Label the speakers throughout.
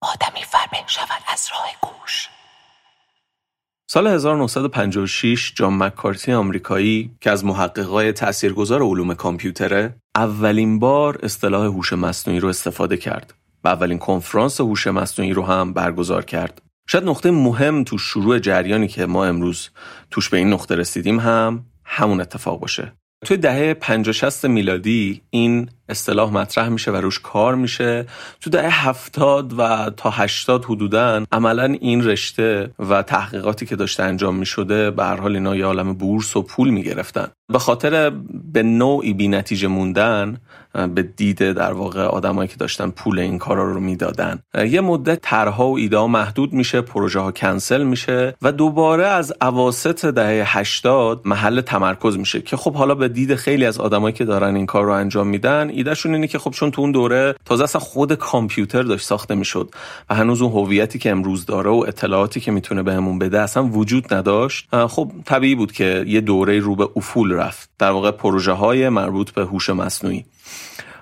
Speaker 1: آدمی فربه شود از راه گوش
Speaker 2: سال 1956 جان مکارتی آمریکایی که از محققای تاثیرگذار علوم کامپیوتره اولین بار اصطلاح هوش مصنوعی رو استفاده کرد و اولین کنفرانس هوش مصنوعی رو هم برگزار کرد. شاید نقطه مهم تو شروع جریانی که ما امروز توش به این نقطه رسیدیم هم همون اتفاق باشه. توی دهه 50 60 میلادی این اصطلاح مطرح میشه و روش کار میشه. تو دهه هفتاد و تا هشتاد حدودا عملا این رشته و تحقیقاتی که داشته انجام می‌شده به هر حال اینا یه عالم بورس و پول می‌گرفتن. به خاطر به نوعی بی نتیجه موندن به دید در واقع آدمایی که داشتن پول این کارا رو می‌دادن. یه مدت طرحها و ایده محدود میشه پروژه ها کنسل میشه و دوباره از اواسط دهه 80 محل تمرکز میشه که خب حالا به دید خیلی از آدمایی که دارن این کار رو انجام میدن ایدهشون اینه که خب چون تو اون دوره تازه اصلا خود کامپیوتر داشت ساخته می‌شد و هنوز اون هویتی که امروز داره و اطلاعاتی که می‌تونه بهمون بده اصلا وجود نداشت. خب طبیعی بود که یه دوره رو به افول رفت. در واقع پروژه های مربوط به هوش مصنوعی.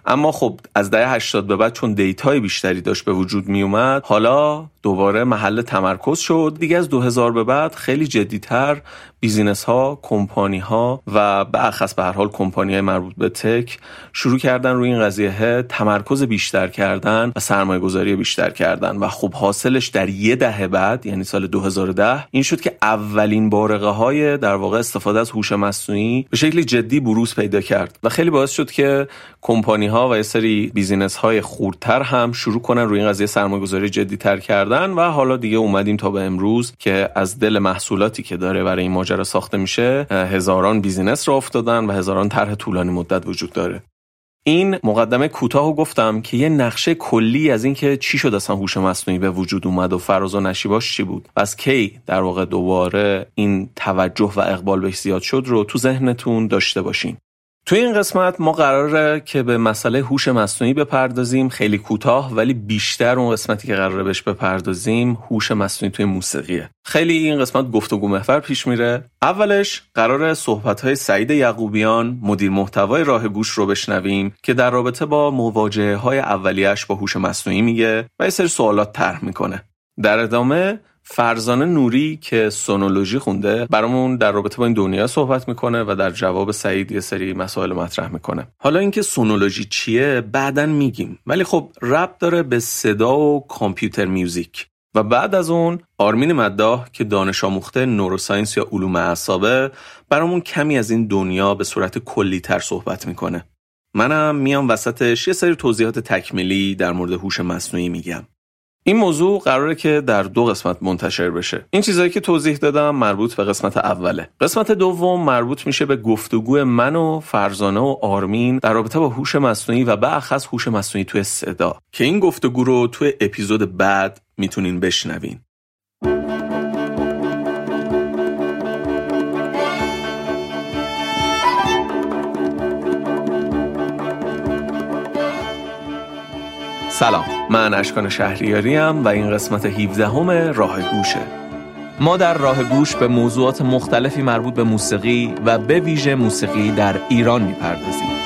Speaker 2: اما خب از دهه 80 به بعد چون data ی بیشتری داشت به وجود می اومد حالا دوباره محل تمرکز شد. دیگه از 2000 به بعد خیلی جدیتر business ها کمپانی ها و به به هر حال کمپانی های مربوط به tech شروع کردن روی این قضیه تمرکز بیشتر کردن و سرمایه گذاری بیشتر کردن. و خب حاصلش در یه دهه بعد یعنی سال 2010 این شد که اولین بارقه های در واقع استفاده از هوش مصنوعی به شکلی جدی بروز پیدا کرد. و خیلی باعث شد که کمپانی ها و یه سری business های خردتر هم شروع کنن روی این قضیه سرمایه گذاری جدی تر کردن. و حالا دیگه اومدیم تا به امروز که از دل محصولاتی که داره برای این ماجرا ساخته میشه هزاران business راه افتادن و هزاران طرح طولانی مدت وجود داره. این مقدمه کوتاه گفتم که یه نقشه کلی از اینکه چی شد اصلا هوش مصنوعی به وجود اومد و فراز و نشیباش چی بود. و از کی در واقع دوباره این توجه و اقبال بهش زیاد شد رو تو ذهنتون داشته باشین. توی این قسمت ما قراره که به مسئله هوش مصنوعی بپردازیم خیلی کوتاه ولی بیشتر اون قسمتی که قراره بهش بپردازیم هوش مصنوعی توی موسیقیه. خیلی این قسمت گفتگو محور پیش میره. اولش قرار صحبت های سعید یعقوبیان مدیر محتوای راه گوش رو بشنویم که در رابطه با مواجهه های اولیش با هوش مصنوعی میگه و یه سری سوالات طرح می‌کنه. در ادامه فرزانه نوری که سونولوژی خونده برامون در رابطه با این دنیا صحبت می‌کنه و در جواب سعید یه سری مسائل مطرح می‌کنه. حالا اینکه سونولوژی چیه بعدا میگیم. ولی خب ربط داره به صدا و کامپیوتر میوزیک. و بعد از اون آرمین مداح که دانش آموخته نوروساینس یا علوم اعصابه برامون کمی از این دنیا به صورت کلی تر صحبت می‌کنه. منم میام وسطش یه سری توضیحات تکمیلی در مورد هوش مصنوعی میگم. این موضوع قراره که در دو قسمت منتشر بشه. این چیزهایی که توضیح دادم مربوط به قسمت اوله. قسمت دوم مربوط میشه به گفتگو من و فرزانه و آرمین در رابطه با هوش مصنوعی و اخص هوش مصنوعی توی صدا. که این گفتگو رو توی اپیزود بعد می‌تونین بشنوین. سلام. من اشکان شهریاریم و این قسمت 17 همه راه گوشه ما در راه گوش به موضوعات مختلفی مربوط به موسیقی و به ویژه موسیقی در ایران می‌پردازیم.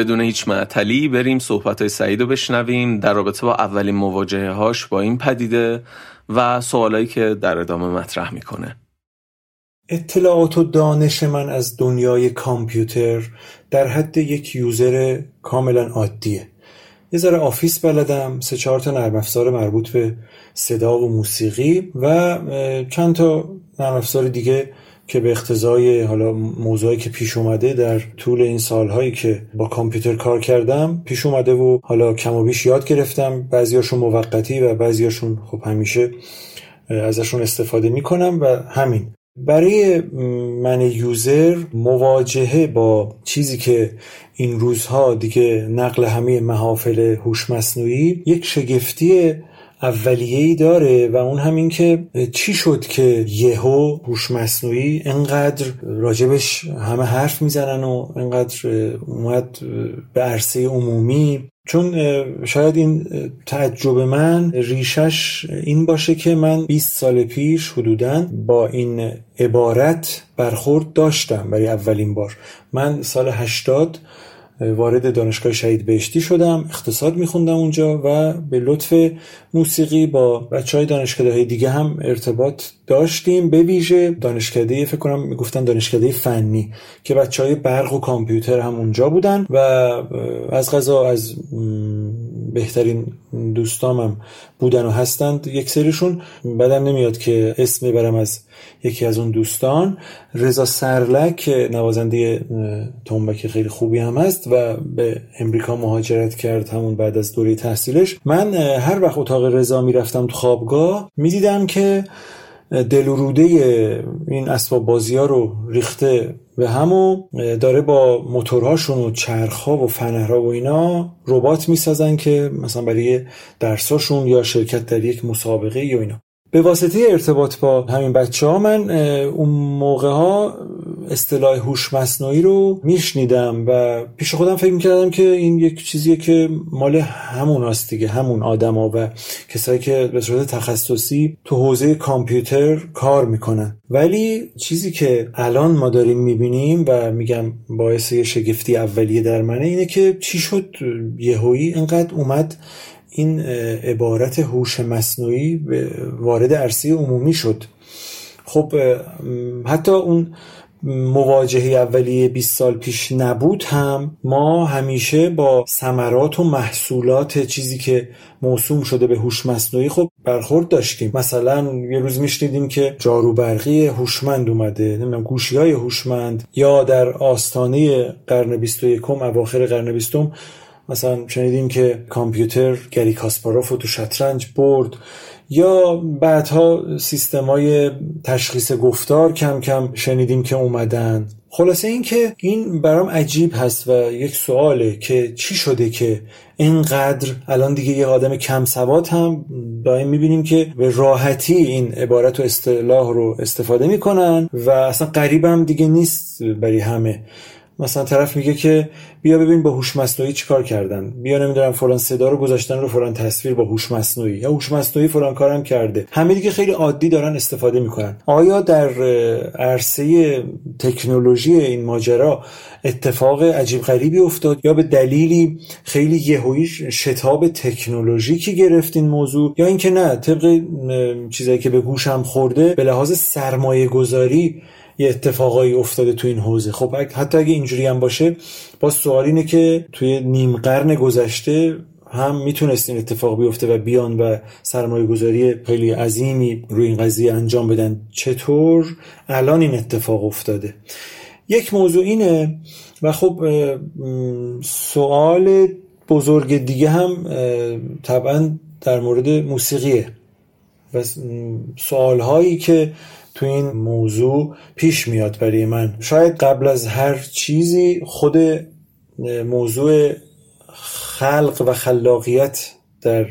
Speaker 2: بدون هیچ معطلی بریم صحبت های سعید رو بشنویم در رابطه با اولین مواجهه هاش با این پدیده و سوالایی که در ادامه مطرح می‌کنه.
Speaker 3: اطلاعات و دانش من از دنیای کامپیوتر در حد یک user کاملا عادیه. یه ذره آفیس بلدم سه چهار تا نرم افزار مربوط به صدا و موسیقی و چند تا نرم افزار دیگه که به اقتضای حالا موضوعی که پیش اومده در طول این سالهایی که با کامپیوتر کار کردم پیش اومده و حالا کم و بیش یاد گرفتم. بعضیاشون موقتی و بعضیاشون خب همیشه ازشون استفاده می‌کنم و همین. برای من یوزر مواجهه با چیزی که این روزها دیگه نقل همه محافل هوش مصنوعی یک شگفتی اولیه‌ای داره و اون همین که چی شد که یهو هوش مصنوعی انقدر راجبش همه حرف می‌زنن و انقدر اومد به عرصه عمومی؟ چون شاید این تعجب من ریشش این باشه که من 20 سال پیش حدودا با این عبارت برخورد داشتم برای اولین بار. من سال 80 وارد دانشگاه شهید بهشتی شدم اقتصاد میخوندم اونجا و به لطف موسیقی با بچه های دانشکده های دیگه هم ارتباط داشتیم به ویژه دانشکده فکر کنم می‌گفتن دانشکده فنی که بچه های برق و کامپیوتر هم اونجا بودن و از غذا از بهترین دوستامم بودن و هستند. یک سریشون بدم نمیاد که اسم برم از یکی از اون دوستان. رضا سرلک نوازنده تنبک خیلی خوبی هم هست و به امریکا مهاجرت کرد همون بعد از دوره تحصیلش. من هر وقت اتاق رضا می‌رفتم تو خوابگاه می‌دیدم که دلوروده این اسباب بازی ها رو ریخته به هم و داره با موتورهاشون و چرخها و فنرها و اینا ربات می‌سازن که مثلا برای درساشون یا شرکت در یک مسابقه یا اینا. به واسطه ارتباط با همین بچه ها من اون موقع ها اصطلاح هوش مصنوعی رو میشنیدم و پیش خودم فکر می‌کردم که این یک چیزیه که مال همون هست دیگه همون آدما و کسایی که به صورت تخصصی تو حوزه کامپیوتر کار می‌کنن. ولی چیزی که الان ما داریم می‌بینیم و میگم باعث شگفتی اولیه در منه اینه که چی شد؟ یهویی انقدر اومد این عبارت هوش مصنوعی وارد عرصه عمومی شد. خب حتی اون مواجهه اولیه 20 سال پیش نبود هم. ما همیشه با ثمرات و محصولات چیزی که موسوم شده به هوش مصنوعی خب برخورد داشتیم. مثلا یه روز میشنیدیم که جارو برقی هوشمند اومده نمی‌دونم گوشی های هوشمند یا در آستانه قرن 21 اواخر قرن 20 مثلا شنیدیم که کامپیوتر گری کاسپاروف رو تو شطرنج برد. یا بعدها های تشخیص گفتار کم کم شنیدیم که اومدن. خلاصه این که این برام عجیب هست و یک سواله که چی شده که اینقدر الان دیگه یه آدم کم سواد هم دائم می‌بینیم که به راحتی این عبارت و اصطلاح رو استفاده می‌کنن و اصلا قریبم دیگه نیست برای همه. مثلا طرف میگه که بیا ببین با هوش مصنوعی چیکار کردن. بیا نمی‌دونم فلان صدا رو گذاشتن رو فلان تصویر با هوش مصنوعی یا هوش مصنوعی فلان کارم کرده. همه دیگه خیلی عادی دارن استفاده می‌کنن. آیا در عرصه تکنولوژی این ماجرا اتفاق عجیب غریبی افتاد یا به دلیلی خیلی یهویی شتاب تکنولوژیکی گرفت این موضوع؟ یا اینکه نه طبق چیزایی که به گوشم خورده به لحاظ سرمایه گذاری یه اتفاقایی افتاده تو این حوزه. خب حتی اگه اینجوری هم باشه با سوال اینه که توی نیم قرن گذشته هم می‌تونست این اتفاق بیفته و بیان و سرمایه گذاری خیلی عظیمی روی این قضیه انجام بدن. چطور الان این اتفاق افتاده؟ یک موضوع اینه و خب سوال بزرگ دیگه هم طبعا در مورد موسیقیه. و سوال هایی که تو این موضوع پیش میاد برای من. شاید قبل از هر چیزی خود موضوع خلق و خلاقیت در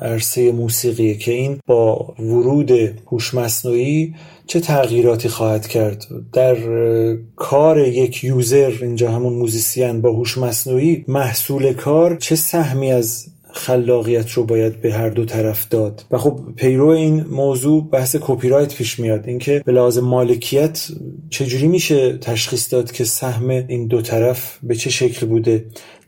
Speaker 3: عرصه موسیقی که این با ورود هوش مصنوعی چه تغییراتی خواهد کرد؟ در کار یک user اینجا همون musician با هوش مصنوعی محصول کار چه سهمی از خلاقیت رو باید به هر دو طرف داد. و خب پیرو این موضوع بحث کپی رایت پیش میاد. اینکه به لحاظ مالکیت چجوری میشه تشخیص داد که سهم این دو طرف به چه شکل بوده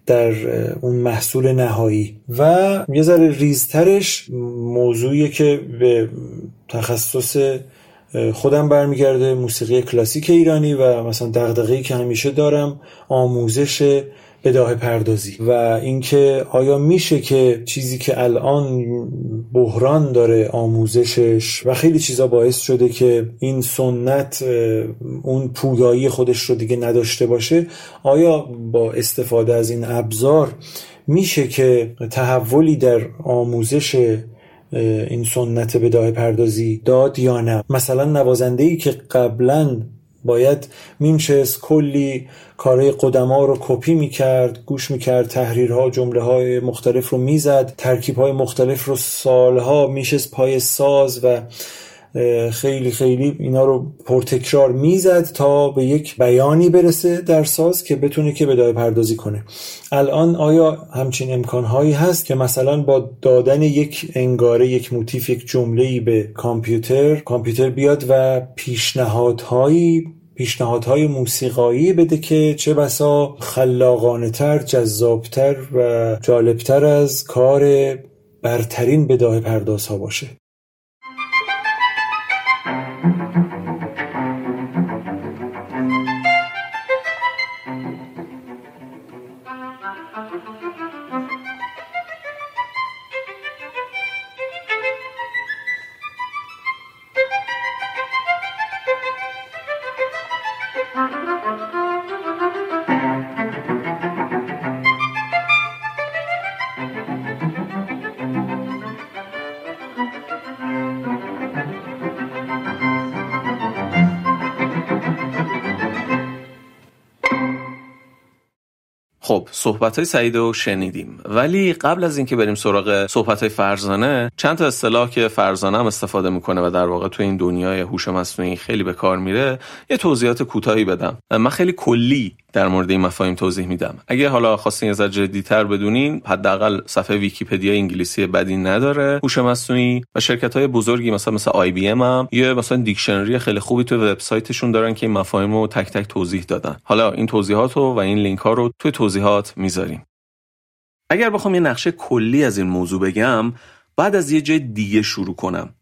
Speaker 3: در اون محصول نهایی؟ و یه ذره ریزترش موضوعیه که به تخصص خودم برمیگرده موسیقی کلاسیک ایرانی و مثلا دغدغه‌ای که همیشه دارم آموزش بداه پردازی. و اینکه آیا میشه که چیزی که الان بحران داره آموزشش و خیلی چیزا باعث شده که این سنت اون پویایی خودش رو دیگه نداشته باشه آیا با استفاده از این ابزار میشه که تحولی در آموزش این سنت بداه پردازی داد یا نه؟ مثلا نوازنده ای که قبلا باید مینشست کلی کارهای قدما رو کپی می‌کرد گوش می‌کرد تحریرها جمله های مختلف رو می‌زد ترکیب های مختلف رو سالها میشست پای ساز و خیلی خیلی اینا رو پرتکرار می‌زد تا به یک بیانی برسه در ساز که بتونه که بدای پردازی کنه. الان آیا همچین امکانهایی هست که مثلا با دادن یک انگاره یک موتیف یک جمله به کامپیوتر کامپیوتر بیاد و پیشنهادهایی پیشنهادهای موسیقایی بده که چه بسا خلاقانه تر جذابتر و جالبتر از کار برترین بداه پردازها باشه؟
Speaker 2: صحبت های سعید رو شنیدیم. ولی قبل از اینکه بریم سراغ صحبت های فرزانه چند تا اصطلاح که فرزانه هم استفاده می‌کنه و در واقع تو این دنیای هوش مصنوعی خیلی به کار میره یه توضیحات کوتاهی بدم. من خیلی کلی در مورد این مفاهیم توضیح میدم. اگه حالا خواستین ذره جدی‌تر بدونین حداقل صفحه ویکیپدیا انگلیسی بدی نداره. هوش مصنوعی و شرکت های بزرگی مثلا مثل IBM هم یه مثلا دیکشنری خیلی خوبی تو وبسایتشون دارن که این مفاهیم رو تک تک توضیح دادن. حالا این توضیحات رو و این لینک ها رو توی توضیحات می‌ذاریم. اگر بخوام یه نقشه کلی از این موضوع بگم بعد از یه جای دیگه شروع کنم.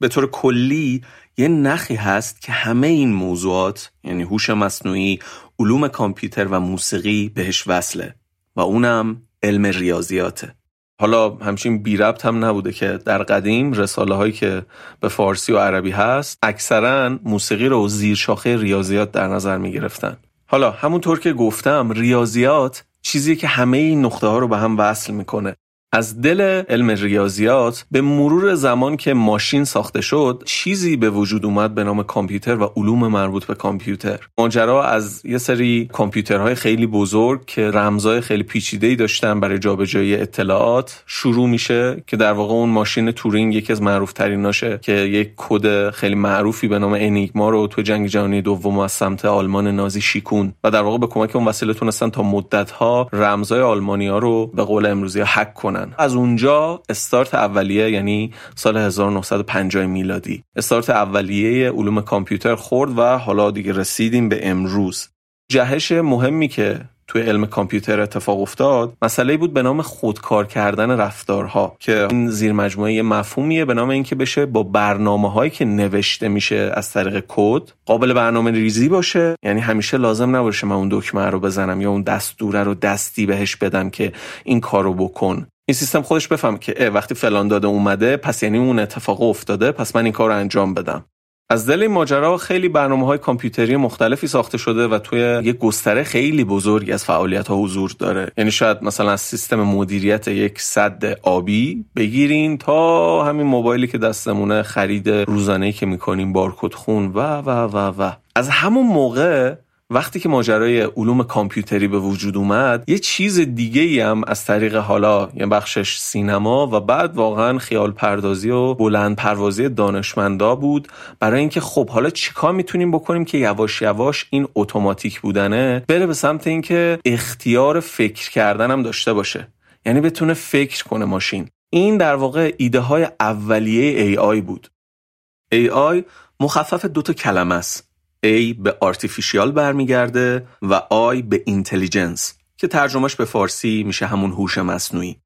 Speaker 2: به طور کلی یه نخی هست که همه این موضوعات یعنی هوش مصنوعی علوم کامپیوتر و موسیقی بهش وصله و اونم علم ریاضیاته. حالا همچین بی ربط هم نبوده که در قدیم رساله هایی که به فارسی و عربی هست اکثرا موسیقی رو زیر شاخه ریاضیات در نظر می گرفتن حالا همونطور که گفتم ریاضیات چیزی که همه این نقطه ها رو به هم وصل می‌کنه. از دل علم ریاضیات به مرور زمان که ماشین ساخته شد چیزی به وجود اومد به نام کامپیوتر و علوم مربوط به کامپیوتر. ماجرا از یه سری کامپیوترهای خیلی بزرگ که رمزای خیلی پیچیده‌ای داشتن برای جابجایی اطلاعات شروع میشه که در واقع اون ماشین تورینگ یکی از معروف تریناشه که یک کد خیلی معروفی به نام انیگما رو تو جنگ جهانی دوم از سمت آلمان نازی شیکون و در واقع به کمک اون وسیله تونستن تا مدت‌ها رمزای آلمانیا رو به قول امروزی هک کنن. از اونجا استارت اولیه یعنی سال 1950 میلادی. استارت اولیه علوم کامپیوتر خورد و حالا دیگه رسیدیم به امروز. جهش مهمی که توی علم کامپیوتر اتفاق افتاد مسئله بود به نام خودکار کردن رفتارها که این زیر مجموعه مفهومیه به نام اینکه بشه با برنامه هایی که نوشته میشه از طریق کد قابل برنامه ریزی باشه. یعنی همیشه لازم نباشه من اون دکمه رو بزنم یا اون دستوره رو دستی بهش بدم که این کارو بکن. این سیستم خودش بفهم که وقتی فلان داده اومده پس یعنی اون اتفاق افتاده پس من این کار رو انجام بدم. از دل این ماجرا خیلی برنامه های کامپیوتری مختلفی ساخته شده و توی یک گستره خیلی بزرگی از فعالیت ها حضور داره. یعنی شاید مثلا از سیستم مدیریت یک صد آبی بگیرین تا همین موبایلی که دستمونه خرید روزانه که می‌کنیم بارکد خون و و و و. از همون موقع وقتی که ماجرای علوم کامپیوتری به وجود اومد یه چیز دیگه ای هم از طریق حالا یه بخشش سینما و بعد واقعا خیال پردازی و بلند پروازی دانشمندا بود. برای اینکه خب حالا چیکار می‌تونیم بکنیم که یواش یواش این اتوماتیک بودنه بره به سمت اینکه اختیار فکر کردن هم داشته باشه. یعنی بتونه فکر کنه ماشین. این در واقع ایده های اولیه AI بود. AI مخفف دو تا کلمه است. A به artificial برمیگرده و I به intelligence که ترجمهش به فارسی میشه همون هوش مصنوعی.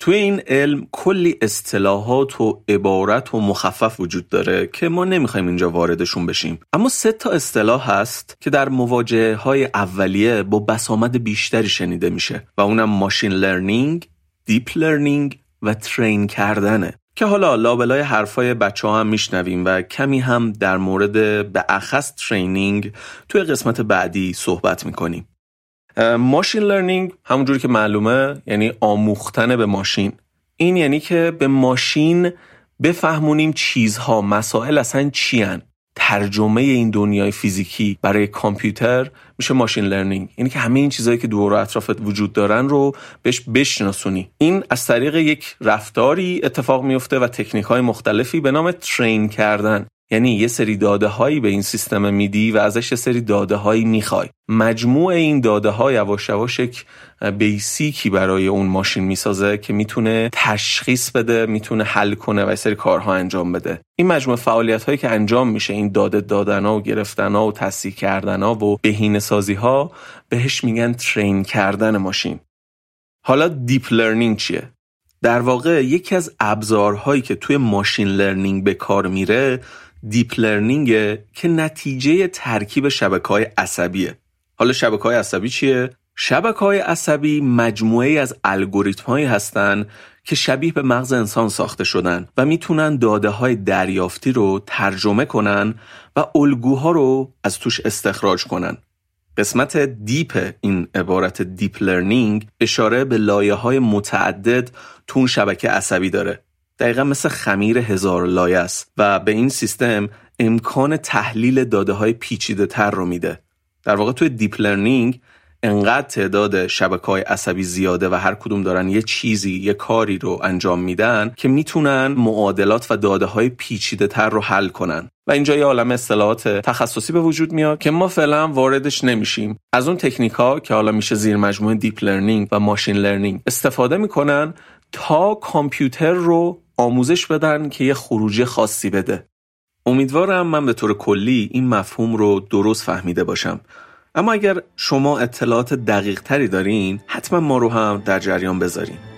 Speaker 2: توی این علم کلی اصطلاحات و عبارت و مخفف وجود داره که ما نمی‌خوایم اینجا واردشون بشیم اما سه تا اصطلاح هست که در مواجهه های اولیه با بسامد بیشتری شنیده میشه و اونم machine learning، deep learning و train کردنه که حالا لابلای حرفای بچه ها هم میشنویم و کمی هم در مورد به اخص training توی قسمت بعدی صحبت می‌کنیم machine learning همونجوری که معلومه یعنی آموختن به ماشین این یعنی که به ماشین بفهمونیم چیزها مسائل اصلا چی ان. ترجمه این دنیای فیزیکی برای کامپیوتر میشه machine learning یعنی که همه این چیزهایی که دور و اطرافت وجود دارن رو بهش بشناسونی. این از طریق یک رفتاری اتفاق میفته و تکنیک های مختلفی به نام ترین کردن. یعنی یه سری داده هایی به این سیستم میدی و ازش یه سری داده هایی می‌خوای. مجموع این داده ها یواش یواش یک بیسیکی برای اون ماشین می‌سازه که می‌تونه تشخیص بده می‌تونه حل کنه و یه سری کارها انجام بده. این مجموعه فعالیت هایی که انجام میشه این داده دادن ها و گرفتن ها و تصحیح کردن ها و بهینه سازی ها بهش میگن train کردن ماشین. حالا deep learning چیه؟ در واقع یکی از ابزارهایی که توی machine learning به کار میره deep learning که نتیجه ترکیب شبکه های عصبیه حالا شبکه های عصبی چیه؟ شبکه های عصبی مجموعه از الگوریتم هایی هستند که شبیه به مغز انسان ساخته شدن و می‌تونن داده های دریافتی رو ترجمه کنن و الگوها رو از توش استخراج کنن. قسمت deep این عبارت deep learning اشاره به لایه های متعدد تو اون شبکه عصبی داره دقیقا مثل خمیر هزار لایه است و به این سیستم امکان تحلیل داده های پیچیده تر رو میده. در واقع توی deep learning انقدر تعداد شبکه های عصبی زیاده و هر کدوم دارن یه چیزی یه کاری رو انجام میدن که می‌تونن معادلات و داده های پیچیده تر رو حل کنن و اینجا یه عالم اصطلاحات تخصصی به وجود میاد که ما فعلا واردش نمیشیم از اون تکنیک ها که حالا میشه زیر مجموعه deep learning و machine learning استفاده می‌کنن تا کامپیوتر رو آموزش بدن که یه خروجی خاصی بده. امیدوارم من به طور کلی این مفهوم رو درست فهمیده باشم. اما اگر شما اطلاعات دقیق تری دارین حتما ما رو هم در جریان بذارین.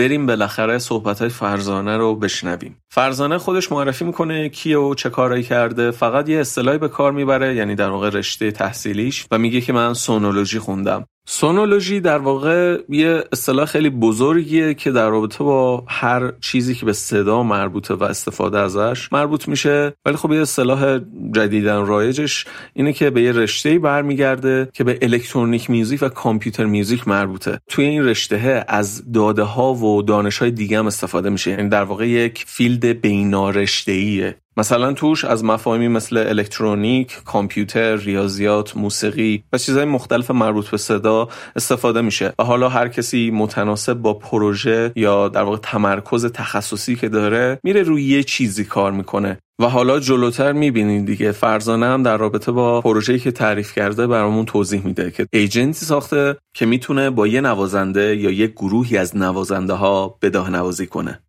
Speaker 2: بریم بالاخره صحبت های فرزانه رو بشنویم. فرزانه خودش معرفی می‌کنه کیه و چه کارایی کرده فقط یه اصطلاحی به کار می‌بره یعنی در واقع رشته تحصیلیش و میگه که من سونولوژی خوندم. سونولوژی در واقع یه اصطلاح خیلی بزرگیه که در رابطه با هر چیزی که به صدا مربوطه و استفاده ازش مربوط میشه. ولی خب یه اصطلاح جدیدن رایجش اینه که به یه رشته برمیگرده که به electronic music و computer music مربوطه. توی این رشته از داده ها و دانش های دیگه هم استفاده میشه. یعنی در واقع یک field بینارشته ایه مثلا توش از مفاهیمی مثل الکترونیک، کامپیوتر، ریاضیات، موسیقی و چیزهای مختلف مربوط به صدا استفاده میشه و حالا هر کسی متناسب با پروژه یا در واقع تمرکز تخصصی که داره میره روی یه چیزی کار می‌کنه. و حالا جلوتر می‌بینید دیگه فرزانه هم در رابطه با پروژه‌ای که تعریف کرده برامون توضیح میده که ایجنتی ساخته که می‌تونه با یه نوازنده یا یه گروهی از نوازنده ها بداه نوازی کنه.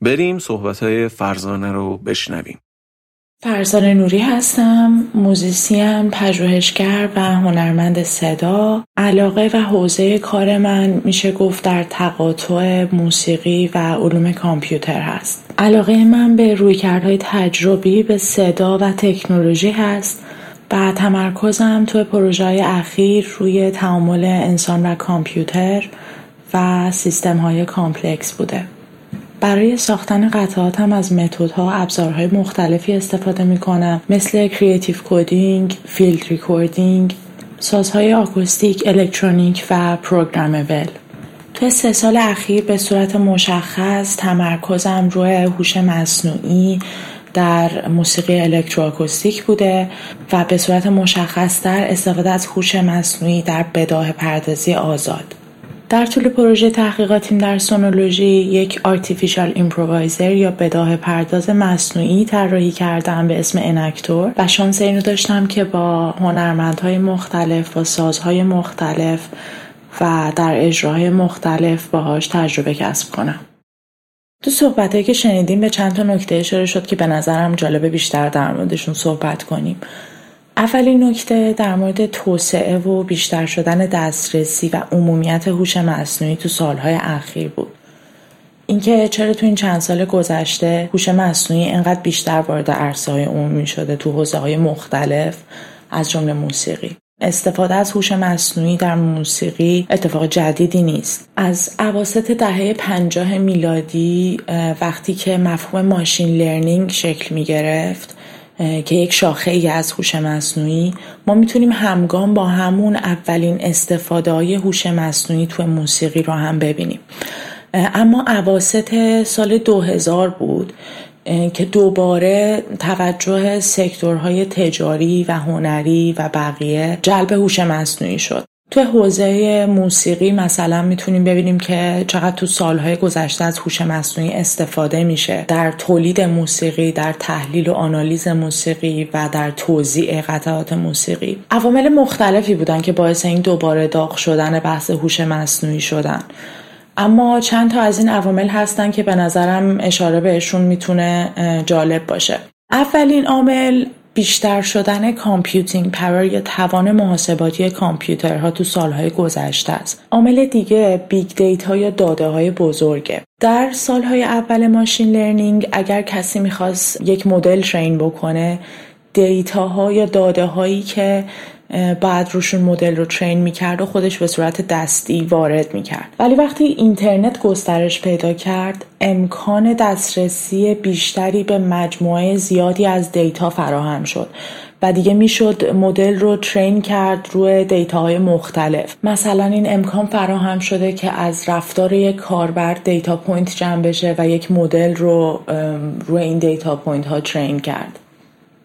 Speaker 2: بریم صحبت های فرزانه رو بشنویم.
Speaker 4: فرزانه نوری هستم موزیسین پژوهشگر و هنرمند صدا. علاقه و حوزه کار من میشه گفت در تقاطع موسیقی و علوم کامپیوتر هست. علاقه من به رویکردهای تجربی به صدا و تکنولوژی هست. و تمرکزم توی پروژه اخیر روی تعامل انسان و کامپیوتر و سیستم های complex بوده. برای ساختن قطعات از متدها و ابزارهای مختلفی استفاده می کنم مثل creative coding، field recording، سازهای آکوستیک، الکترونیک و programmable. تو سه سال اخیر به صورت مشخص تمرکزم روی هوش مصنوعی در موسیقی الکتروآکوستیک بوده و به صورت مشخص در استفاده از هوش مصنوعی در بداهه پردازی آزاد. در طول پروژه تحقیقاتیم در سونولوژی یک artificial improviser یا بداهه پرداز مصنوعی طراحی کردم به اسم انکتور و شانس اینو داشتم که با هنرمندهای مختلف و سازهای مختلف و در اجراهای مختلف باهاش تجربه کسب کنم. تو صحبت که شنیدیم به چند تا نکته اشاره شد که به نظرم جالبه بیشتر در موردشون صحبت کنیم. اولین نکته در مورد توسعه و بیشتر شدن دسترسی و عمومیت هوش مصنوعی تو سالهای اخیر بود. اینکه چرا تو این چند سال گذشته هوش مصنوعی اینقدر بیشتر وارد عرصه های عمومی شده تو حوزه های مختلف از جمله موسیقی استفاده از هوش مصنوعی در موسیقی اتفاق جدیدی نیست از عواسط دهه پنجاه میلادی وقتی که مفهوم ماشین لرنینگ شکل می گرفت که یک شاخه ای از هوش مصنوعی. ما می‌تونیم همگام با همون اولین استفاده های هوش مصنوعی تو موسیقی رو هم ببینیم. اما عواست سال 2000 بود که دوباره توجه سکتورهای تجاری و هنری و بقیه جلب هوش مصنوعی شد. تو حوزه موسیقی مثلا می‌تونیم ببینیم که چقدر تو سالهای گذشته از هوش مصنوعی استفاده میشه. در تولید موسیقی در تحلیل و آنالیز موسیقی و در توزیع قطعات موسیقی. عوامل مختلفی بودن که باعث این دوباره داغ شدن بحث هوش مصنوعی شدن. اما چند تا از این عوامل هستن که به نظرم اشاره بهشون می‌تونه جالب باشه. اولین عامل بیشتر شدن computing power یا توان محاسباتی کامپیوترها تو سالهای گذشته است. عامل دیگه big data یا داده های بزرگه. در سالهای اول machine learning اگر کسی می‌خواست یک مدل train بکنه data ها یا داده هایی که بعد روشون مدل رو train می‌کرد و خودش به صورت دستی وارد می‌کرد. ولی وقتی اینترنت گسترش پیدا کرد امکان دسترسی بیشتری به مجموعه زیادی از data فراهم شد و دیگه می‌شد مدل رو train کرد روی data های مختلف. مثلا این امکان فراهم شده که از رفتار یک کاربر data point جمع بشه و یک مدل رو روی این data point ها train کرد.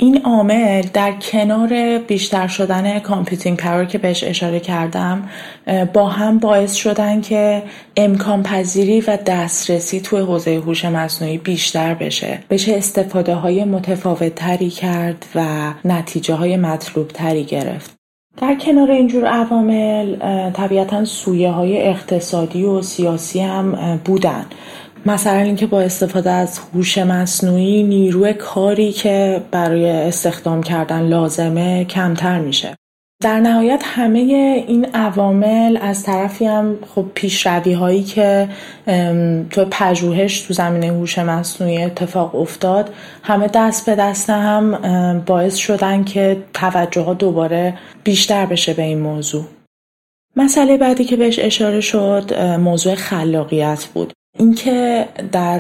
Speaker 4: این عامل در کنار بیشتر شدن computing power که بهش اشاره کردم با هم باعث شدن که امکان پذیری و دسترسی توی حوزه هوش مصنوعی بیشتر بشه. بشه استفاده های متفاوت تری کرد و نتیجه های مطلوب تری گرفت. در کنار اینجور عوامل طبیعتا سویه های اقتصادی و سیاسی هم بودن. مثلا اینکه با استفاده از هوش مصنوعی نیروی کاری که برای استخدام کردن لازمه کمتر میشه. در نهایت همه این عوامل از طرفی هم خب پیشروی هایی که تو پژوهش تو زمینه هوش مصنوعی اتفاق افتاد همه دست به دست هم باعث شدن که توجه ها دوباره بیشتر بشه به این موضوع. مسئله بعدی که بهش اشاره شد موضوع خلاقیت بود. اینکه در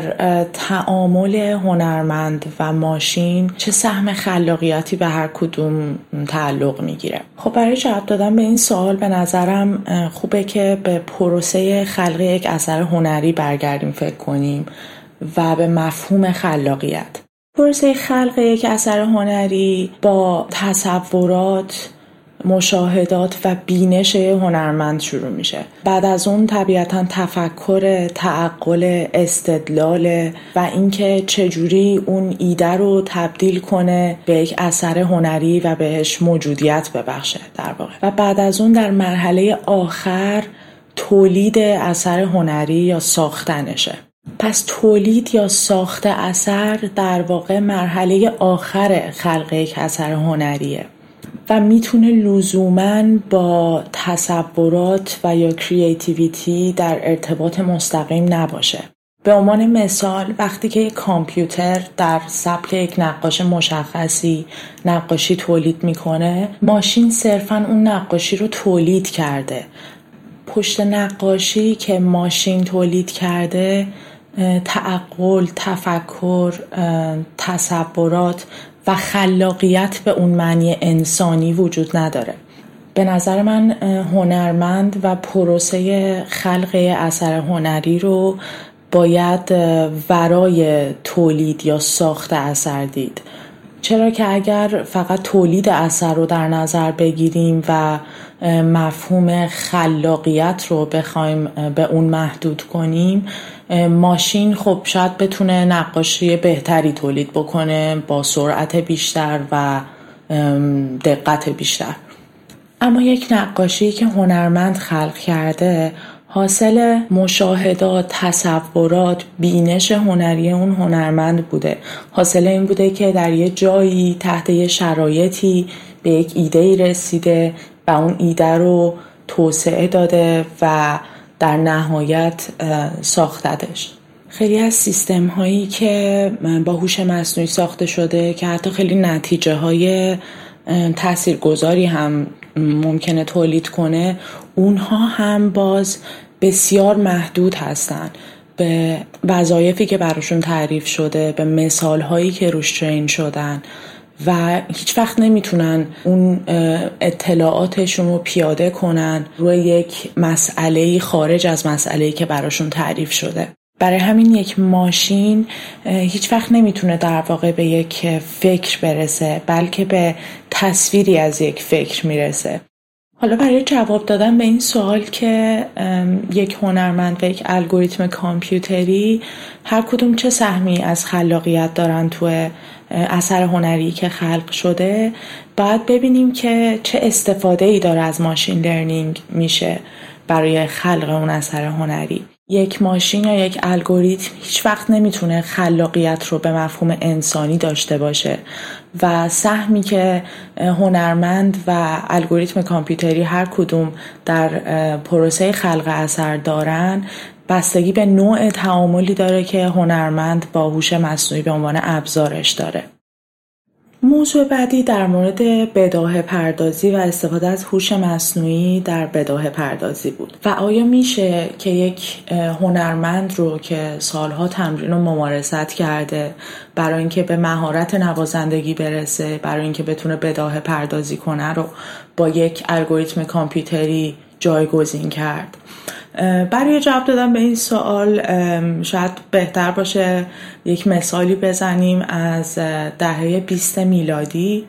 Speaker 4: تعامل هنرمند و ماشین چه سهم خلاقیتی به هر کدوم تعلق می‌گیره. خب برای جواب دادن به این سوال به نظرم خوبه که به پروسه خلق یک اثر هنری برگردیم فکر کنیم و به مفهوم خلاقیت. پروسه خلق یک اثر هنری با تصورات مشاهدات و بینش هنرمند شروع میشه. بعد از اون طبیعتا تفکر تعقل استدلال و اینکه چجوری اون ایده رو تبدیل کنه به یک اثر هنری و بهش موجودیت ببخشه در واقع. و بعد از اون در مرحله آخر تولید اثر هنری یا ساختنشه. پس تولید یا ساخت اثر در واقع مرحله آخر خلق یک اثر هنریه. و می‌تونه لزوما با تصورات و یا کریتیویتی در ارتباط مستقیم نباشه. به عنوان مثال وقتی که یک کامپیوتر در سبک یک نقاش مشخصی نقاشی تولید می‌کنه ماشین صرفا اون نقاشی رو تولید کرده. پشت نقاشی که ماشین تولید کرده تعقل تفکر تصورات و خلاقیت به اون معنی انسانی وجود نداره. به نظر من هنرمند و پروسه خلق اثر هنری رو باید ورای تولید یا ساخت اثر دید. چرا که اگر فقط تولید اثر رو در نظر بگیریم و مفهوم خلاقیت رو بخوایم به اون محدود کنیم ماشین خب شاید بتونه نقاشی بهتری تولید بکنه با سرعت بیشتر و دقت بیشتر. اما یک نقاشی که هنرمند خلق کرده حاصل مشاهدات، تصورات، بینش هنری اون هنرمند بوده. حاصل این بوده که در یه جایی تحت یه شرایطی به یک ایده رسیده و اون ایده رو توسعه داده و در نهایت ساختدش خیلی از سیستم هایی که با هوش مصنوعی ساخته شده که حتی خیلی نتیجه های تاثیرگذاری هم ممکنه تولید کنه اونها هم باز بسیار محدود هستند به وظایفی که براشون تعریف شده به مثال هایی که روش ترین شدن. و هیچ وقت نمی‌تونن اون اطلاعاتشون رو پیاده کنن روی یک مسئله خارج از مسئله که براشون تعریف شده. برای همین یک ماشین هیچ وقت نمی‌تونه در واقع به یک فکر برسه بلکه به تصویری از یک فکر می‌رسه. حالا برای جواب دادن به این سوال که یک هنرمند و یک الگوریتم کامپیوتری هر کدوم چه سهمی از خلاقیت دارن تو اثر هنری که خلق شده باید ببینیم که چه استفاده ای داره از ماشین لرنینگ میشه برای خلق اون اثر هنری. یک ماشین یا یک الگوریتم هیچ وقت نمی‌تونه خلاقیت رو به مفهوم انسانی داشته باشه و سهمی که هنرمند و الگوریتم کامپیوتری هر کدوم در پروسه خلق اثر دارن بستگی به نوع تعاملی داره که هنرمند با هوش مصنوعی به عنوان ابزارش داره. موضوع بعدی در مورد بداه پردازی و استفاده از هوش مصنوعی در بداه پردازی بود و آیا میشه که یک هنرمند رو که سالها تمرین و ممارست کرده برای اینکه به مهارت نوازندگی برسه برای اینکه بتونه بداه پردازی کنه رو با یک الگوریتم کامپیوتری جایگزین کرد؟ برای جواب دادن به این سوال شاید بهتر باشه یک مثالی بزنیم از دهه 20 میلادی.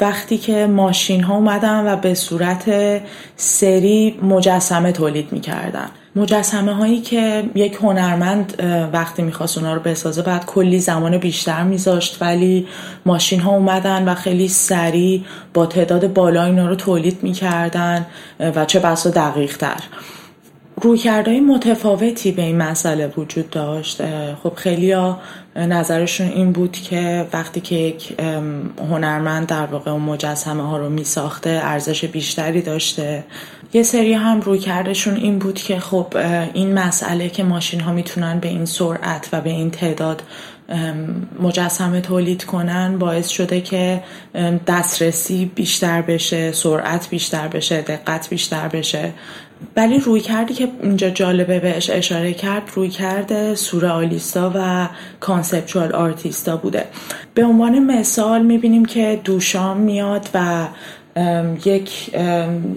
Speaker 4: وقتی که ماشین ها اومدن و به صورت سری مجسمه تولید می‌کردن. مجسمه هایی که یک هنرمند وقتی می‌خواست اونا رو بسازه بعد کلی زمان بیشتر میذاشت ولی ماشین ها اومدن و خیلی سریع با تعداد بالا اینا رو تولید می‌کردن و چه بسا دقیق تر رویکردهای متفاوتی به این مسئله وجود داشت. خب خیلی نظرشون این بود که وقتی که یک هنرمند در واقع اون مجسمه ها رو می ساخته ارزش بیشتری داشته. یه سری هم روی کردشون این بود که خب این مسئله که ماشین ها می‌تونن به این سرعت و به این تعداد مجسمه تولید کنن باعث شده که دسترسی بیشتر بشه سرعت بیشتر بشه دقت بیشتر بشه. ولی رویکردی که اینجا جالبه بهش اشاره کرد رویکرد سورئالیستا و conceptual artist ا بوده. به عنوان مثال می‌بینیم که دوشام میاد و یک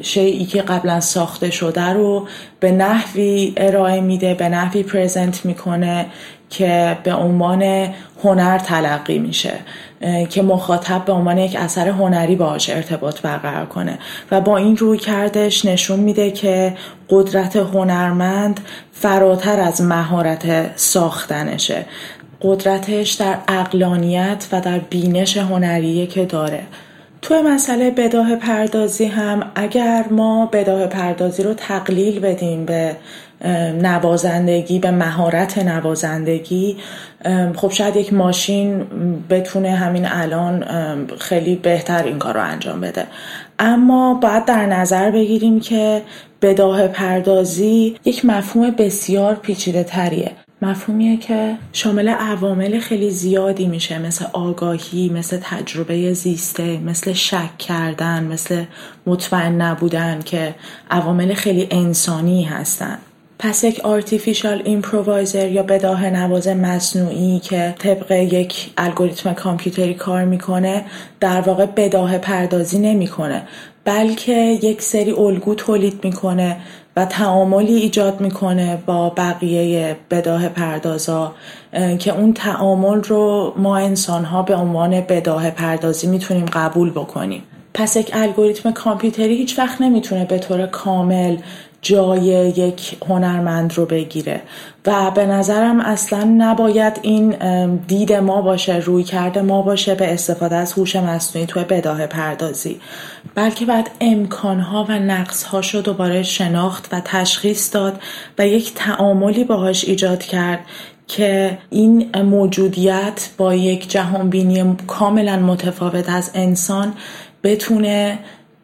Speaker 4: شیئی که قبلا ساخته شده رو به نحوی ارائه میده به نحوی present می‌کنه. که به عنوان هنر تلقی میشه که مخاطب به عنوان یک اثر هنری باهاش ارتباط برقرار کنه. و با این روی کردش نشون میده که قدرت هنرمند فراتر از مهارت ساختنشه. قدرتش در اقلانیت و در بینش هنریه که داره. توی مسئله بداه پردازی هم اگر ما بداه پردازی رو تقلیل بدیم به نوازندگی به مهارت نوازندگی خب شاید یک ماشین بتونه همین الان خیلی بهتر این کار رو انجام بده. اما باید در نظر بگیریم که بداهه پردازی یک مفهوم بسیار پیچیده تریه. مفهومیه که شامل عوامل خیلی زیادی میشه مثل آگاهی مثل تجربه زیسته مثل شک کردن مثل مطمئن نبودن که عوامل خیلی انسانی هستن. پس یک artificial improviser یا بداهه نواز مصنوعی که طبق یک الگوریتم کامپیوتری کار می‌کنه در واقع بداه پردازی نمی‌کنه بلکه یک سری الگو تولید می‌کنه و تعاملی ایجاد می‌کنه با بقیه بداه پردازا که اون تعامل رو ما انسان ها به عنوان بداه پردازی می‌تونیم قبول بکنیم. پس یک الگوریتم کامپیوتری هیچ وقت نمی‌تونه به طور کامل جای یک هنرمند رو بگیره. و به نظرم اصلا نباید این دید ما باشه روی کرده ما باشه به استفاده از هوش مصنوعی توی بداه پردازی. بلکه باید امکانها و نقصهاش رو دوباره شناخت و تشخیص داد و یک تعاملی باهاش ایجاد کرد که این موجودیت با یک جهانبینی کاملا متفاوت از انسان بتونه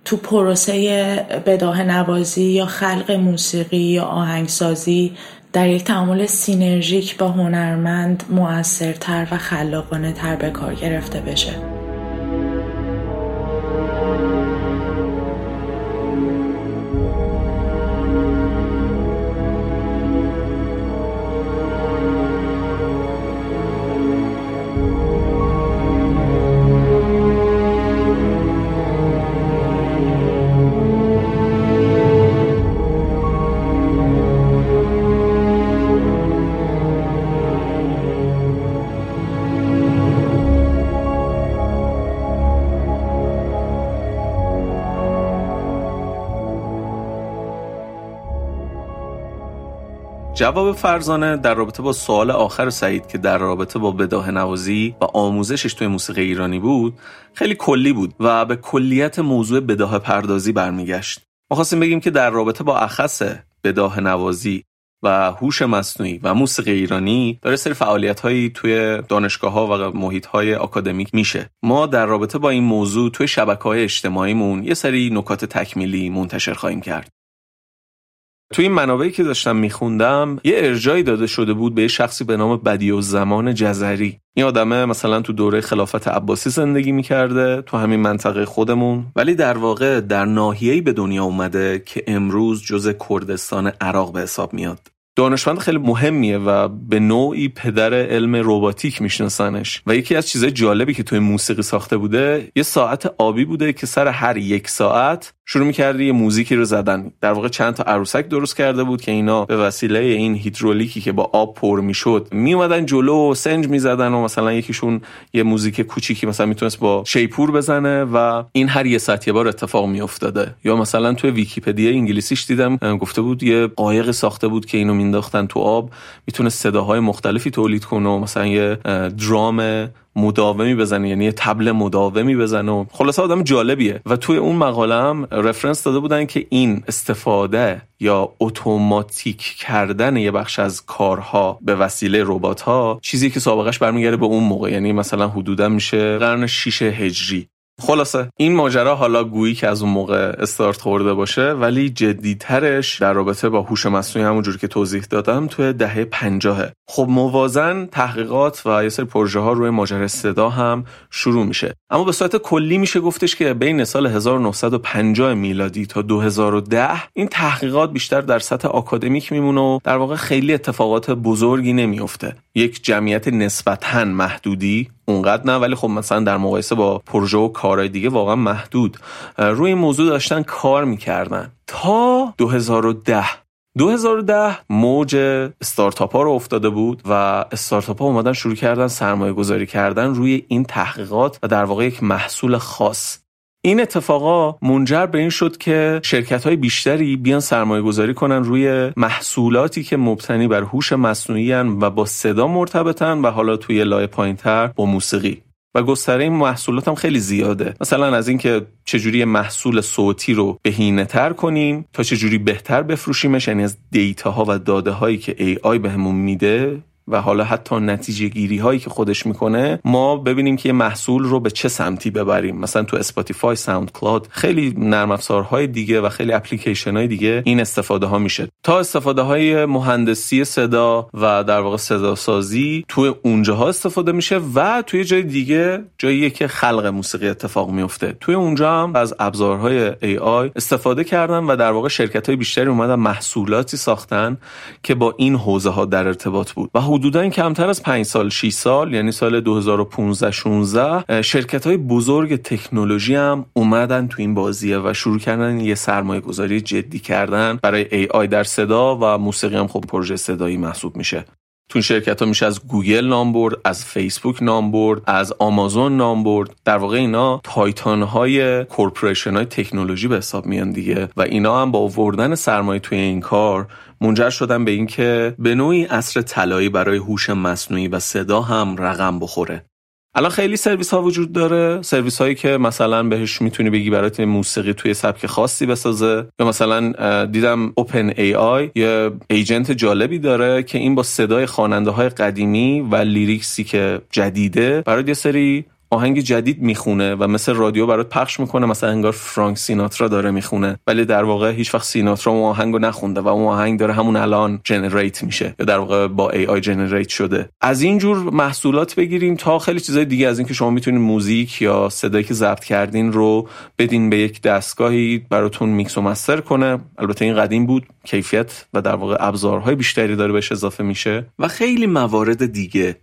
Speaker 4: تو پروسه بداه نوازی یا خلق موسیقی یا آهنگسازی در یک تعامل سینرژیک با هنرمند مؤثرتر و خلاقانه تر به کار گرفته بشه.
Speaker 2: جواب فرزانه در رابطه با سوال آخر سعید که در رابطه با بداه نوازی و آموزشش توی موسیقی ایرانی بود خیلی کلی بود و به کلیت موضوع بداه پردازی برمیگشت. ما خواستیم بگیم که در رابطه با اخص بداه نوازی و هوش مصنوعی و موسیقی ایرانی داره سری فعالیت هایی توی دانشگاه ها و محیط های آکادمیک میشه. ما در رابطه با این موضوع توی شبکه های اجتماعیمون یه سری نکات تکمیلی منتشر خواهیم کرد. توی این منابعی که داشتم میخوندم یه ارجایی داده شده بود به یه شخصی به نام بدی و زمان جزری. این آدمه مثلا تو دوره خلافت عباسی زندگی می‌کرده تو همین منطقه خودمون. ولی در واقع در ناحیه‌ای به دنیا اومده که امروز جز کردستان عراق به حساب میاد. دانشمند خیلی مهمیه و به نوعی پدر علم روباتیک میشناسنش. و یکی از چیزهای جالبی که توی موسیقی ساخته بوده یه ساعت آبی بوده که سر هر یک ساعت شروع می‌کرده یه موزیکی رو زدن. در واقع چند تا عروسک درست کرده بود که اینا به وسیله این هیدرولیکی که با آب پر می‌شد میومدن جلو و سنج می‌زدن و مثلا یکیشون یه موزیک کوچیکی مثلا می‌تونست با شیپور بزنه و این هر یه ساعت یه بار اتفاق میافتاده. یا مثلا توی ویکیپدیا انگلیسیش دیدم گفته بود یه قایق ساخته بود که اینو مینداختن تو آب می‌تونه صداهای مختلفی تولید کنه و مثلا یه درام مداومی بزنه یعنی یه تبل مداومی بزنه. و خلاصه آدم جالبیه. و توی اون مقاله هم رفرنس داده بودن که این استفاده یا اتوماتیک کردن یه بخش از کارها به وسیله ربات ها چیزی که سابقش برمیگرده به اون موقع. یعنی مثلا حدودا میشه قرن 6 هجری. خلاصه این ماجرا حالا گویی که از اون موقع استارت خورده باشه ولی جدیترش در رابطه با هوش مصنوعی همونجوری که توضیح دادم توی دهه پنجاهه. خب موازن تحقیقات و یه سری پروژه ها روی ماجرا صدا هم شروع میشه. اما به صورت کلی میشه گفتش که بین سال 1950 میلادی تا 2010 این تحقیقات بیشتر در سطح آکادمیک میمونه و در واقع خیلی اتفاقات بزرگی نمیفته یک جمعیت نسبتا محدودی اونقدر نه ولی خب مثلا در مقایسه با پروژه و کارهای دیگه واقعا محدود. روی این موضوع داشتن کار می‌کردن. تا 2010 2010 موج استارتاپ ها رو افتاده بود و استارتاپ ها اومدن شروع کردن سرمایه گذاری کردن روی این تحقیقات و در واقع یک محصول خاص. این اتفاقا منجر به این شد که شرکت های بیشتری بیان سرمایه گذاری کنن روی محصولاتی که مبتنی بر هوش مصنوعی و با صدا مرتبطن و حالا توی لایه پایینتر با موسیقی. و گستره این محصولات هم خیلی زیاده. مثلا از اینکه چجوری محصول صوتی رو بهینه تر کنیم تا چجوری بهتر بفروشیمش یعنی از data و داده هایی که AI بهمون میده و حالا حتی نتیجه گیری هایی که خودش می‌کنه ما ببینیم که محصول رو به چه سمتی ببریم. مثلا تو اسپاتیفای ساوند کلاد خیلی نرم افزارهای دیگه و خیلی اپلیکیشن های دیگه این استفاده ها میشه. تا استفاده های مهندسی صدا و در واقع صدا سازی توی اونجاها استفاده میشه و توی جای دیگه جایی که خلق موسیقی اتفاق میفته توی اونجا هم از ابزارهای AI استفاده کردن و در واقع شرکت های بیشتری اومدن محصولاتی ساختن که با این حوزه ها در ارتباط بود. و حدودا کمتر از 5 سال 6 سال یعنی سال 2015 16 شرکت های بزرگ تکنولوژی هم اومدن تو این بازیه و شروع کردن یه سرمایه گذاری جدی کردن برای AI در صدا و موسیقی هم خب پروژه صدایی محسوب میشه. تو شرکت ها میشه از گوگل نام برد از فیسبوک نام برد از آمازون نام برد. در واقع اینا titan های corporation های تکنولوژی به حساب میان دیگه و اینا هم با آوردن سرمایه توی این کار منجر شدن به اینکه به نوعی عصر طلایی برای هوش مصنوعی و صدا هم رقم بخوره. الان خیلی سرویس ها وجود داره. سرویس هایی که مثلا بهش می‌تونی بگی برات موسیقی توی سبک خاصی بسازه. یا مثلا دیدم OpenAI یه agent جالبی داره که این با صدای خواننده های قدیمی و lyrics ی که جدیده برای یه سری آهنگ جدید می‌خونه و مثل رادیو برات پخش می‌کنه مثلا انگار فرانک سیناترا داره می‌خونه. ولی در واقع هیچ وقت سیناترا اون آهنگو نخونده و اون آهنگ داره همون الان generate میشه یا در واقع با AI generate شده. از این جور محصولات بگیریم تا خیلی چیزای دیگه از اینکه شما می‌تونید موزیک یا صدایی که ضبط کردین رو بدین به یک دستگاهی براتون میکس و مستر کنه. البته این قدیم بود کیفیت و در واقع ابزارهای بیشتری داره بهش اضافه میشه. و خیلی موارد دیگه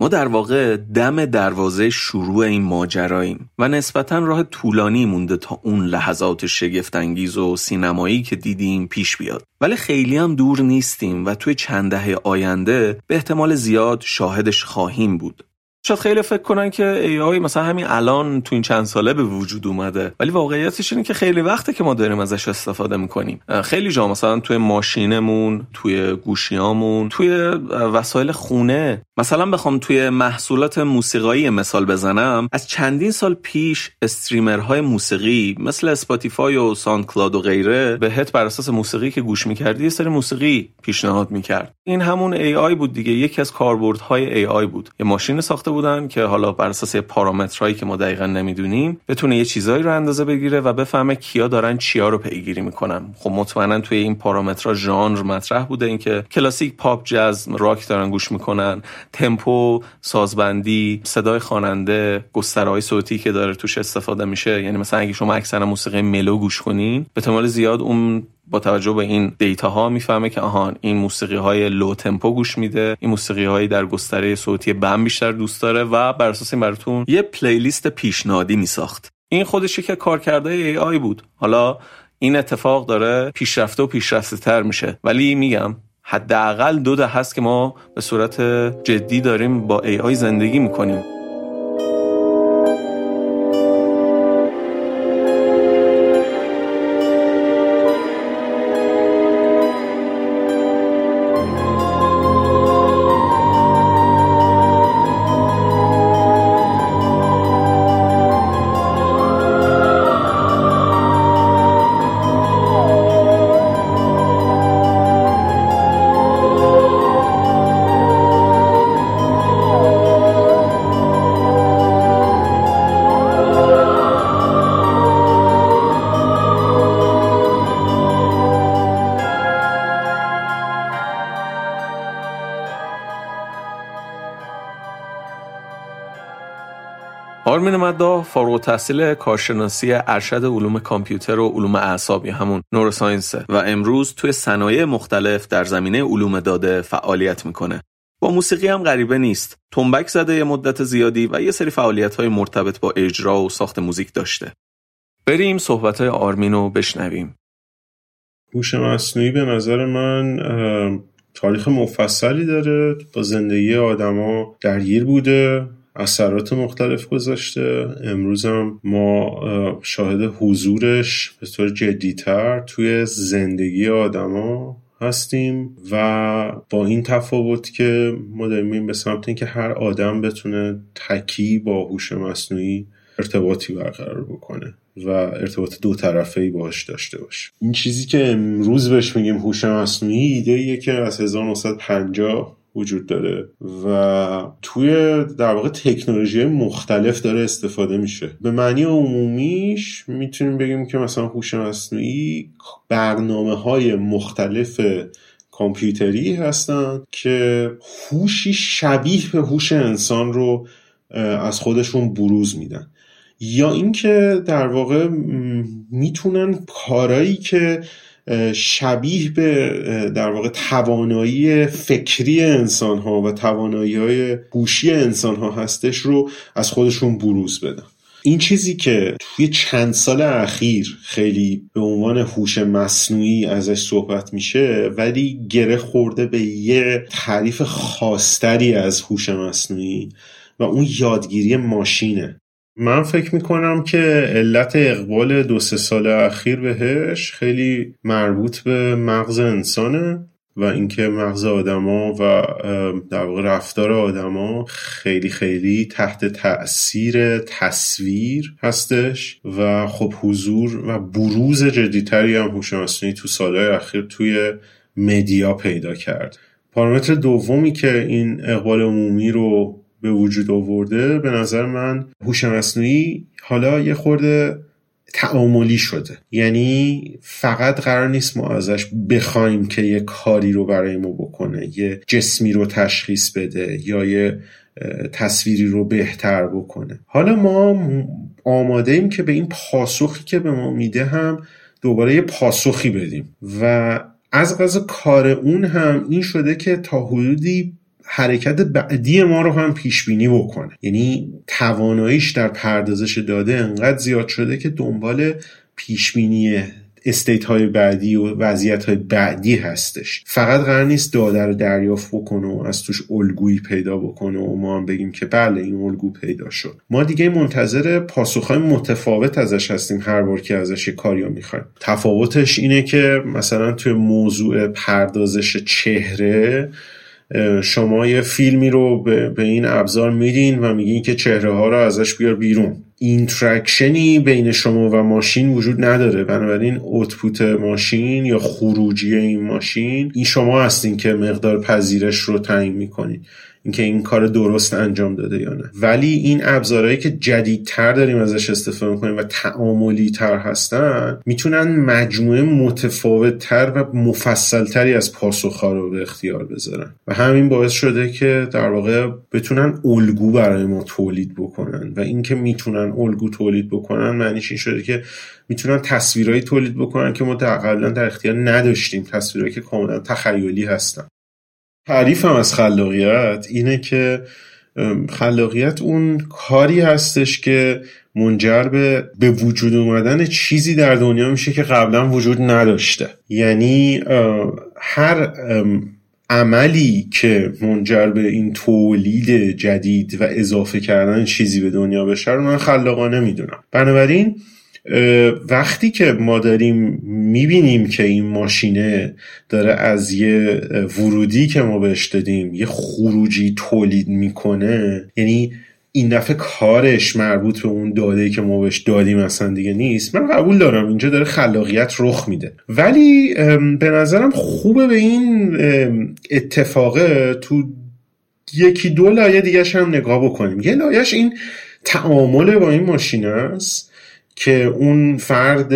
Speaker 2: ما در واقع دم دروازه شروع این ماجراییم و نسبتا راه طولانی مونده تا اون لحظات شگفتانگیز و سینمایی که دیدیم پیش بیاد. ولی خیلی هم دور نیستیم و توی چند دهه آینده به احتمال زیاد شاهدش خواهیم بود. شاید خیلی فکر کنن که AI مثلا همین الان تو این چند ساله به وجود اومده. ولی واقعیتش اینه که خیلی وقته که ما داریم ازش استفاده می‌کنیم. خیلی جا مثلا توی ماشینمون توی گوشیامون توی وسایل خونه. مثلا بخوام توی محصولات موسیقایی مثال بزنم. از چندین سال پیش streamer های موسیقی مثل Spotify و Cloud و غیره بهت بر اساس موسیقی که گوش می‌کردی یه سری موسیقی پیشنهاد می‌کرد. این همون AI بود دیگه. یکی از کاربردهای AI بود. یه ماشین ساخته بودن که حالا بر اساس پارامترهایی که ما دقیقا نمی‌دونیم بتونه یه چیزایی رو اندازه بگیره و بفهمه کیا دارن چیا رو پیگیری می‌کنن. خب مطمئنا توی این پارامترها ژانر مطرح بوده اینکه کلاسیک پاپ جاز راک دارن گوش می‌کنن. تمپو سازبندی صدای خواننده گستره‌های صوتی که داره توش استفاده میشه. یعنی مثلا اگه شما اکثرا موسیقی mellow گوش کنین به احتمال زیاد اون با توجه به این data ها می‌فهمه که آهان این موسیقی های low tempo گوش میده این موسیقی هایی در گستره صوتی بم بیشتر دوست داره و بر اساس این براتون یه playlist پیشنهادی میساخت. این خودش که کارکرد AI بود. حالا این اتفاق داره پیشرفته و پیشرفته تر میشه. ولی میگم حداقل دو ده هست که ما به صورت جدی داریم با ای آی زندگی می‌کنیم. آرمین مدا فارغ تحصیل کارشناسی ارشد علوم کامپیوتر و علوم اعصاب همون نوروساینس و امروز توی صنایع مختلف در زمینه علوم داده فعالیت می‌کنه. با موسیقی هم غریبه نیست. تنبک زده یه مدت زیادی و یه سری فعالیت های مرتبط با اجرا و ساخت موزیک داشته. بریم صحبت های آرمین رو بشنویم.
Speaker 5: هوش مصنوعی به نظر من تاریخ مفصلی داره با زندگی آدما درگیر بوده اثرات مختلف گذاشته. امروز هم ما شاهد حضورش به طور جدیتر توی زندگی آدما هستیم و با این تفاوت که ما داریم به سمت اینکه هر آدم بتونه تکی با هوش مصنوعی ارتباطی برقرار بکنه و ارتباط دو طرفه ای باش داشته باشه. این چیزی که امروز بهش میگیم هوش مصنوعی ایده که از 1950 وجود داره و توی در واقع تکنولوژی مختلف داره استفاده میشه. به معنی عمومیش می‌تونیم بگیم که مثلا هوش مصنوعی برنامه های مختلف کامپیوتری هستن که هوشی شبیه به هوش انسان رو از خودشون بروز میدن. یا اینکه در واقع می‌تونن کارایی که شبیه به در واقع توانایی فکری انسان ها و توانایی های هوشی انسان ها هستش رو از خودشون بروز بدن. این چیزی که توی چند سال اخیر خیلی به عنوان هوش مصنوعی ازش صحبت میشه ولی گره خورده به یه تعریف خاصتری از هوش مصنوعی و اون یادگیری ماشینه. من فکر می‌کنم که علت اقبال دو سه سال اخیر بهش خیلی مربوط به مغز انسانه و اینکه مغز آدما و در واقع رفتار آدما خیلی خیلی تحت تاثیر تصویر هستش و خب حضور و بروز جدیتری هم هوش مصنوعی تو سالهای اخیر توی مدیا پیدا کرد. پارامتر دومی که این اقبال عمومی رو به وجود آورده به نظر من هوش مصنوعی حالا یه خورده تعاملی شده. یعنی فقط قرار نیست ما ازش بخوایم که یه کاری رو برای ما بکنه یه جسمی رو تشخیص بده یا یه تصویری رو بهتر بکنه. حالا ما آماده ایم که به این پاسخی که به ما میده هم دوباره یه پاسخی بدیم. و از غذا کار اون هم این شده که تا حدودی حرکت بعدی ما رو هم پیش بینی بکنه. یعنی تواناییش در پردازش داده انقدر زیاد شده که دنبال پیش بینی استیت های بعدی و وضعیت های بعدی هستش. فقط قرار نیست داده رو دریافت بکنه و از توش الگویی پیدا بکنه و ما هم بگیم که بله این الگو پیدا شد. ما دیگه منتظر پاسخهای متفاوت ازش هستیم هر بار که ازش کاری رو می‌خوایم. تفاوتش اینه که مثلا توی موضوع پردازش چهره شما یه فیلمی رو به, این ابزار میدین و میگین که چهره ها رو ازش بیار بیرون. interaction ی بین شما و ماشین وجود نداره. بنابراین output ماشین یا خروجی این ماشین این شما هستین که مقدار پذیرش رو تعیین می‌کنین. اینکه این کار درست انجام داده یا نه. ولی این ابزارهایی که جدیدتر داریم ازش استفاده می‌کنیم و تعاملی تر هستن می‌تونن مجموعه متفاوت تر و مفصل تری از پاسخها رو به اختیار بذارن. و همین باعث شده که در واقع بتونن الگو برای ما تولید بکنن. و اینکه می‌تونن الگو تولید بکنن معنیش این شده که می‌تونن تصویرهایی تولید بکنن که ما قبلا در اختیار نداشتیم. تصویرهایی که کاملا تخیلی هستن. تعریفم از خلاقیت اینه که خلاقیت اون کاری هستش که منجر به به وجود اومدن چیزی در دنیا میشه که قبلا وجود نداشته. یعنی هر عملی که منجر به این تولید جدید و اضافه کردن چیزی به دنیا بشه رو من خلاقانه می‌دونم. بنابراین وقتی که ما داریم می‌بینیم که این ماشینه داره از یه ورودی که ما بهش دادیم یه خروجی تولید می‌کنه یعنی این دفعه کارش مربوط به اون داده که ما بهش دادیم اصلا دیگه نیست. من قبول دارم اینجا داره خلاقیت رخ میده. ولی به نظرم خوبه به این اتفاقه تو یکی دو لایه دیگه هم نگاه بکنیم. یه لایش این تعامل با این ماشین است که اون فرد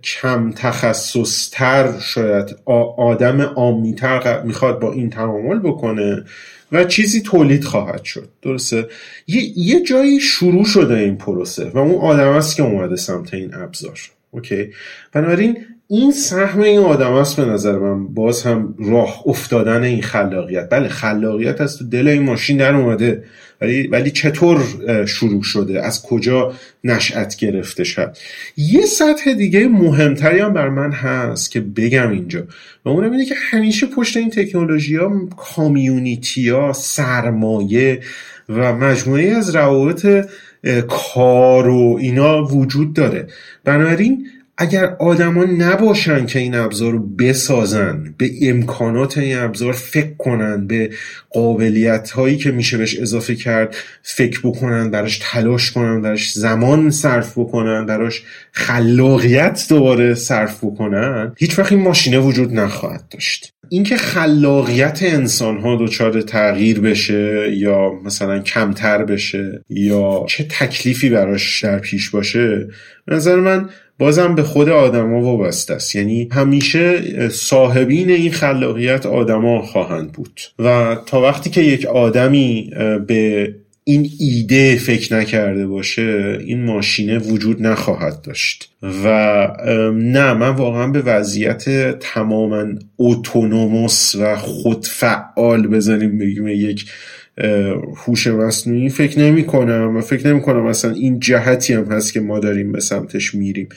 Speaker 5: کم تخصص تر شاید آدم آمیتر می‌خواد با این تعامل بکنه و چیزی تولید خواهد شد. درسته؟ یه, یه جایی شروع شده این پروسه و اون آدم است که اومده سمت این ابزار. اوکی؟ بنابراین این سهم این آدم است به نظر من باز هم راه افتادن این خلاقیت. بله خلاقیت از تو دل این ماشین در اومده ولی ولی چطور شروع شده؟ از کجا نشأت گرفته شد؟ یه سطح دیگه مهمتری هم بر من هست که بگم اینجا. و اونم اینه که همیشه پشت این تکنولوژی ها کامیونیتی ها سرمایه و مجموعه از روابط کار و اینا وجود داره. بنابراین اگر آدما نباشن که این ابزار رو بسازن به امکانات این ابزار فکر کنن به قابلیت هایی که میشه بهش اضافه کرد فکر بکنن براش تلاش کنن براش زمان صرف بکنن براش خلاقیت دوباره صرف بکنن هیچ وقت این ماشینه وجود نخواهد داشت. اینکه خلاقیت انسان ها دچار تغییر بشه یا مثلا کمتر بشه یا چه تکلیفی براش در پیش باشه نظر من بازم به خود آدما وابسته است. یعنی همیشه صاحبین این خلاقیت آدما خواهند بود. و تا وقتی که یک آدمی به این ایده فکر نکرده باشه این ماشینه وجود نخواهد داشت. و نه من واقعا به وضعیت تماما اتونوموس و خودفعال بزنیم بگیم یک هوش مصنوعی فکر نمی کنم و فکر نمی کنم اصلا این جهتی هم هست که ما داریم به سمتش میریم.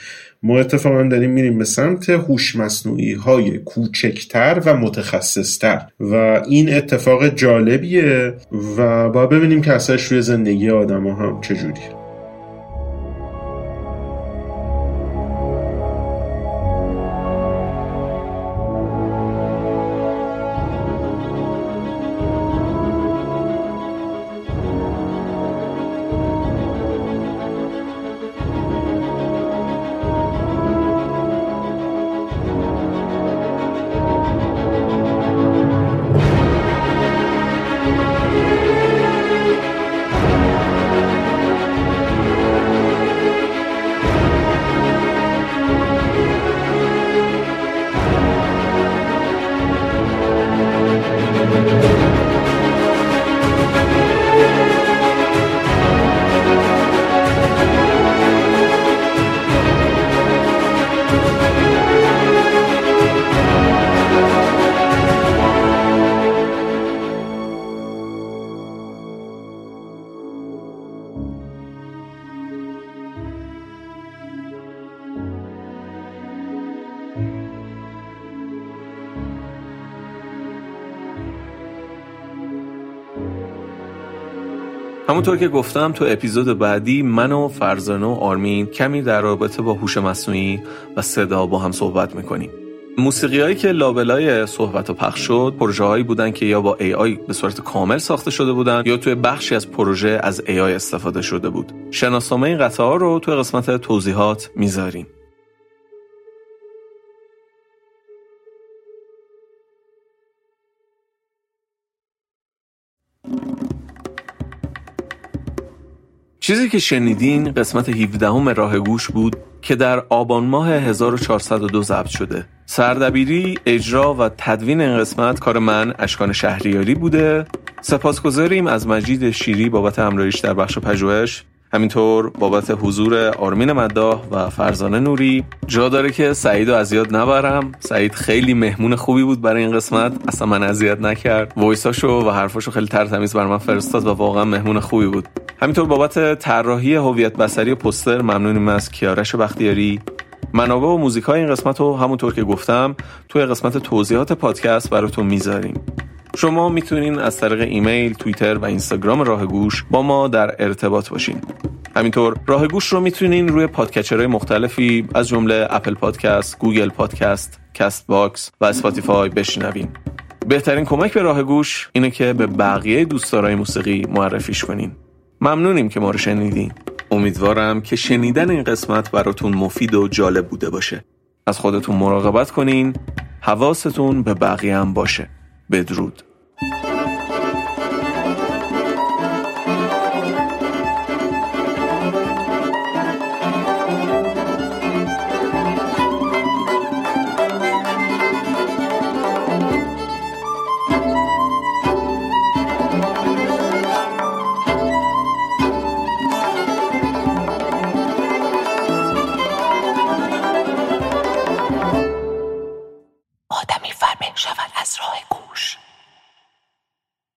Speaker 5: ما اتفاقا داریم میریم به سمت هوش مصنوعی های کوچکتر و متخصصتر و این اتفاق جالبیه و با ببینیم که اثرش روی زندگی آدم ها هم چجوریه.
Speaker 2: همونطور که گفتم تو اپیزود بعدی من و فرزانه و آرمین کمی در رابطه با هوش مصنوعی و صدا با هم صحبت می‌کنیم. موسیقی هایی که لابلای صحبت و پخش شد پروژه هایی بودن که یا با AI به صورت کامل ساخته شده بودن یا توی بخشی از پروژه از AI استفاده شده بود. شناسنامه این قطعه ها رو توی قسمت توضیحات می‌ذاریم. چیزی که شنیدین قسمت 17 همه راه گوش بود که در آبان ماه 1402 ضبط شده. سردبیری، اجرا و تدوین این قسمت کار من اشکان شهریاری بوده. سپاسگزاریم از مجید شیری بابت همراهیش در بخش پژوهش. همینطور بابت حضور آرمین مداح و فرزانه نوری. جا داره که سعید و اذیت نبرم. سعید خیلی مهمون خوبی بود برای این قسمت. اصلا من اذیت نکرد. وایساشو و حرفاشو خیلی ترتمیز بر من فرستاد و واقعا مهمون خوبی بود. همینطور بابت طراحی هویت بصری پوستر ممنونیم از کیارش بختیاری منابع و موزیک های این قسمت رو همونطور که گفتم توی قسمت توضیحات پادکست براتون می‌ذاریم شما می‌تونین از طریق ایمیل، توییتر و اینستاگرام راه گوش با ما در ارتباط باشین. همینطور راه گوش رو می‌تونین روی podcatcher های مختلفی از جمله Apple Podcast، Google Podcast، Castbox و Spotify بشنوین. بهترین کمک به راه گوش اینه که به بقیه دوستدارای موسیقی معرفیش کنین. ممنونیم که ما رو شنیدین. امیدوارم که شنیدن این قسمت براتون مفید و جالب بوده باشه. از خودتون مراقبت کنین. حواستون به بقیه هم باشه. بدرود